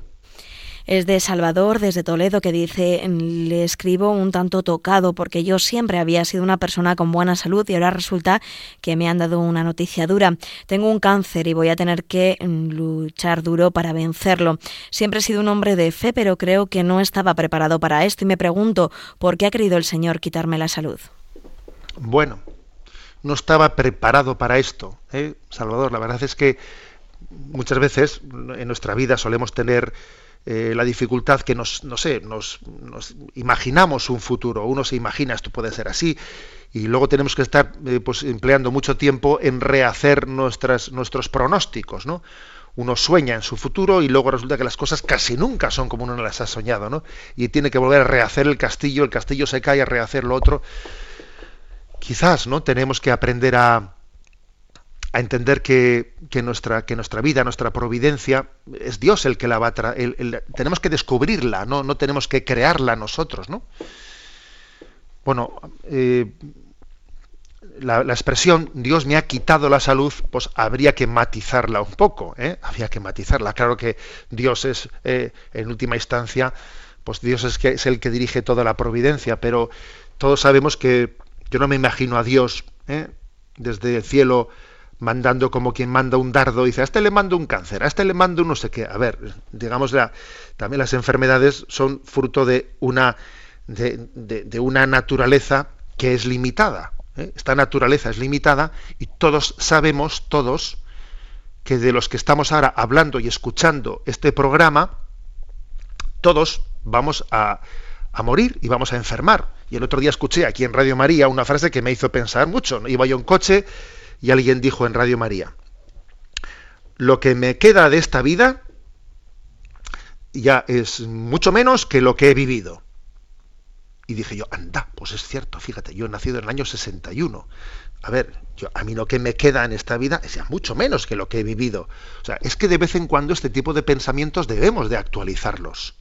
Es de Salvador, desde Toledo, que dice, le escribo un tanto tocado porque yo siempre había sido una persona con buena salud y ahora resulta que me han dado una noticia dura. Tengo un cáncer y voy a tener que mm, luchar duro para vencerlo. Siempre he sido un hombre de fe, pero creo que no estaba preparado para esto y me pregunto, ¿por qué ha querido el Señor quitarme la salud? Bueno, no estaba preparado para esto, ¿eh? Salvador. La verdad es que muchas veces en nuestra vida solemos tener eh, la dificultad que nos, no sé, nos, imaginamos un futuro, uno se imagina esto puede ser así, y luego tenemos que estar eh, pues, empleando mucho tiempo en rehacer nuestras, nuestros pronósticos, ¿no? Uno sueña en su futuro y luego resulta que las cosas casi nunca son como uno las ha soñado, ¿no? Y tiene que volver a rehacer el castillo, el castillo se cae a rehacer lo otro. Quizás, ¿no? Tenemos que aprender a, a entender que, nuestra, que nuestra vida, nuestra providencia, es Dios el que la va a traer. Tenemos que descubrirla, ¿no? no tenemos que crearla nosotros. ¿no? Bueno, eh, la, expresión Dios me ha quitado la salud, pues habría que matizarla un poco, ¿eh? habría que matizarla. Claro que Dios es, eh, en última instancia, pues Dios es, que, es el que dirige toda la providencia, pero todos sabemos que yo no me imagino a Dios ¿eh? desde el cielo mandando como quien manda un dardo, dice, a este le mando un cáncer, a este le mando no sé qué. A ver, digamos, la, también las enfermedades son fruto de una, de, una naturaleza que es limitada. ¿eh? Esta naturaleza es limitada y todos sabemos, todos, que de los que estamos ahora hablando y escuchando este programa, todos vamos a, a morir y vamos a enfermar. Y el otro día escuché aquí en Radio María una frase que me hizo pensar mucho. Iba yo en coche y alguien dijo en Radio María, lo que me queda de esta vida ya es mucho menos que lo que he vivido. Y dije yo, anda, pues es cierto, fíjate, yo he nacido en el año 61. A ver, yo, a mí lo que me queda en esta vida es ya mucho menos que lo que he vivido. O sea, es que de vez en cuando este tipo de pensamientos debemos de actualizarlos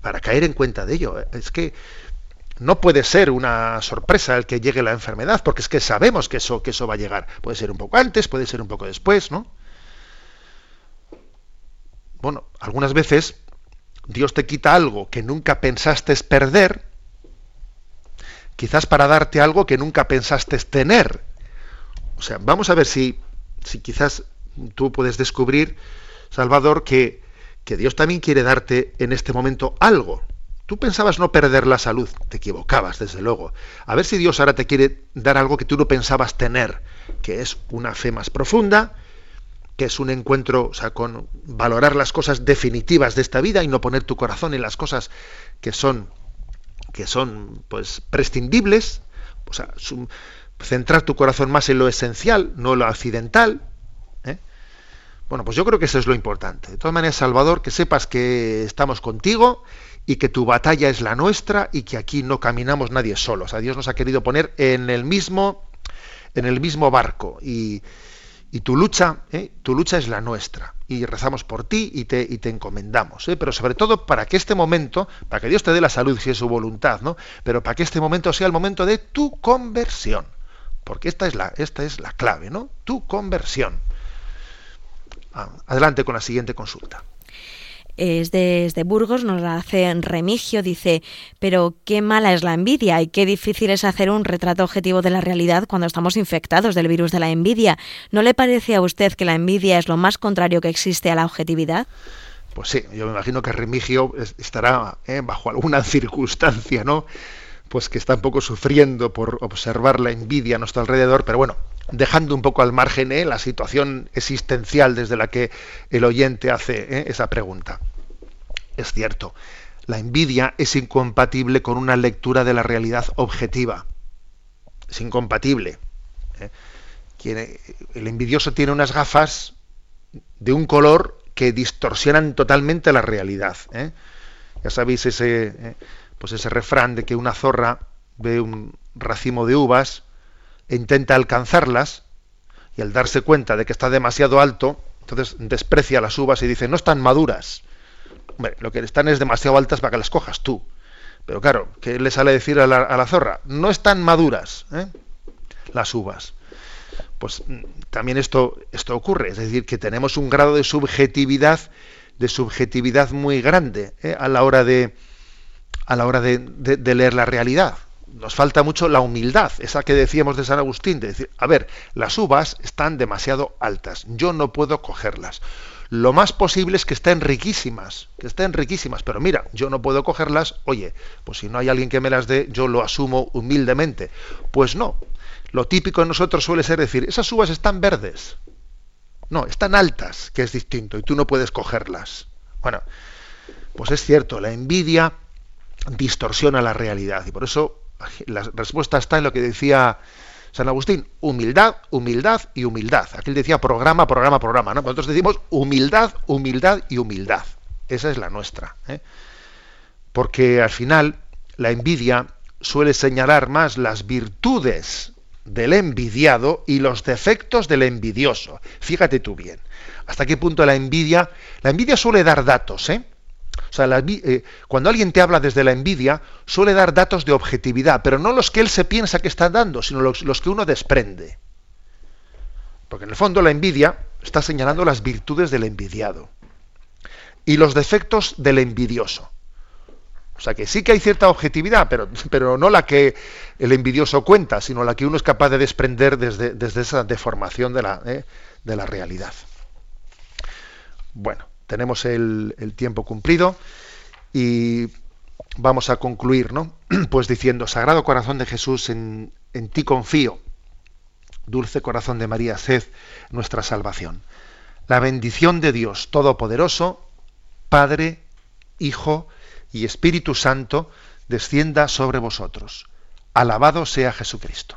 para caer en cuenta de ello. Es que no puede ser una sorpresa el que llegue la enfermedad, porque es que sabemos que eso, que eso va a llegar. Puede ser un poco antes, puede ser un poco después, ¿no? Bueno, algunas veces Dios te quita algo que nunca pensaste perder, quizás para darte algo que nunca pensaste tener. O sea, vamos a ver si, si quizás tú puedes descubrir, Salvador, que, que Dios también quiere darte en este momento algo. Tú pensabas no perder la salud, te equivocabas, desde luego. A ver si Dios ahora te quiere dar algo que tú no pensabas tener, que es una fe más profunda, que es un encuentro, o sea, con valorar las cosas definitivas de esta vida y no poner tu corazón en las cosas que son, que son, pues, prescindibles, o sea, centrar tu corazón más en lo esencial, no lo accidental. ¿eh? Bueno, pues yo creo que eso es lo importante. De todas maneras, Salvador, que sepas que estamos contigo y que tu batalla es la nuestra y que aquí no caminamos nadie solos. Dios nos ha querido poner en el mismo, en el mismo barco y, y tu lucha, ¿eh? tu lucha es la nuestra y rezamos por ti y te, y te encomendamos. ¿eh? Pero sobre todo para que este momento, para que Dios te dé la salud si es su voluntad, ¿no? Pero para que este momento sea el momento de tu conversión, porque esta es la, esta es la clave, ¿no? Tu conversión. Ah, adelante con la siguiente consulta es desde Burgos, nos la hace Remigio, dice, pero qué mala es la envidia y qué difícil es hacer un retrato objetivo de la realidad cuando estamos infectados del virus de la envidia. ¿No le parece a usted que la envidia es lo más contrario que existe a la objetividad? Pues sí, yo me imagino que Remigio estará eh, bajo alguna circunstancia, ¿no? Pues que está un poco sufriendo por observar la envidia a nuestro alrededor, pero bueno, dejando un poco al margen eh, la situación existencial desde la que el oyente hace eh, esa pregunta. Es cierto, la envidia es incompatible con una lectura de la realidad objetiva. Es incompatible. el envidioso tiene unas gafas de un color que distorsionan totalmente la realidad. Ya sabéis ese pues ese refrán de que una zorra ve un racimo de uvas e intenta alcanzarlas y al darse cuenta de que está demasiado alto, entonces desprecia las uvas y dice, no están maduras. lo que están es demasiado altas para que las cojas tú. Pero claro, ¿qué le sale decir a la, zorra? No están maduras ¿eh? las uvas. Pues mm, también esto, esto ocurre, es decir, que tenemos un grado de subjetividad subjetividad muy grande ¿eh? a la hora de a la hora de, leer la realidad. Nos falta mucho la humildad, esa que decíamos de San Agustín, de decir, a ver, las uvas están demasiado altas, yo no puedo cogerlas. Lo más posible es que estén riquísimas, que estén riquísimas, pero mira, yo no puedo cogerlas, oye, pues si no hay alguien que me las dé, yo lo asumo humildemente. Pues no, lo típico en nosotros suele ser decir, esas uvas están verdes. No, están altas, que es distinto, y tú no puedes cogerlas. Bueno, pues es cierto, la envidia distorsiona la realidad, y por eso la respuesta está en lo que decía San Agustín, humildad, humildad y humildad. Aquí él decía programa, programa, programa. ¿no? Nosotros decimos humildad, humildad y humildad. Esa es la nuestra. ¿eh? Porque al final la envidia suele señalar más las virtudes del envidiado y los defectos del envidioso. Fíjate tú bien. ¿Hasta qué punto la envidia? La envidia suele dar datos, ¿eh? O sea, eh, cuando alguien te habla desde la envidia, suele dar datos de objetividad, pero no los que él se piensa que está dando, sino los, que uno desprende. Porque en el fondo la envidia está señalando las virtudes del envidiado y los defectos del envidioso. O sea que sí que hay cierta objetividad, pero, pero no la que el envidioso cuenta, sino la que uno es capaz de desprender desde, desde esa deformación de la, ¿eh? de la realidad. Bueno, tenemos el, tiempo cumplido y vamos a concluir, ¿no? Pues diciendo, Sagrado Corazón de Jesús, en, en ti confío. Dulce Corazón de María, sed nuestra salvación. La bendición de Dios Todopoderoso, Padre, Hijo y Espíritu Santo descienda sobre vosotros. Alabado sea Jesucristo.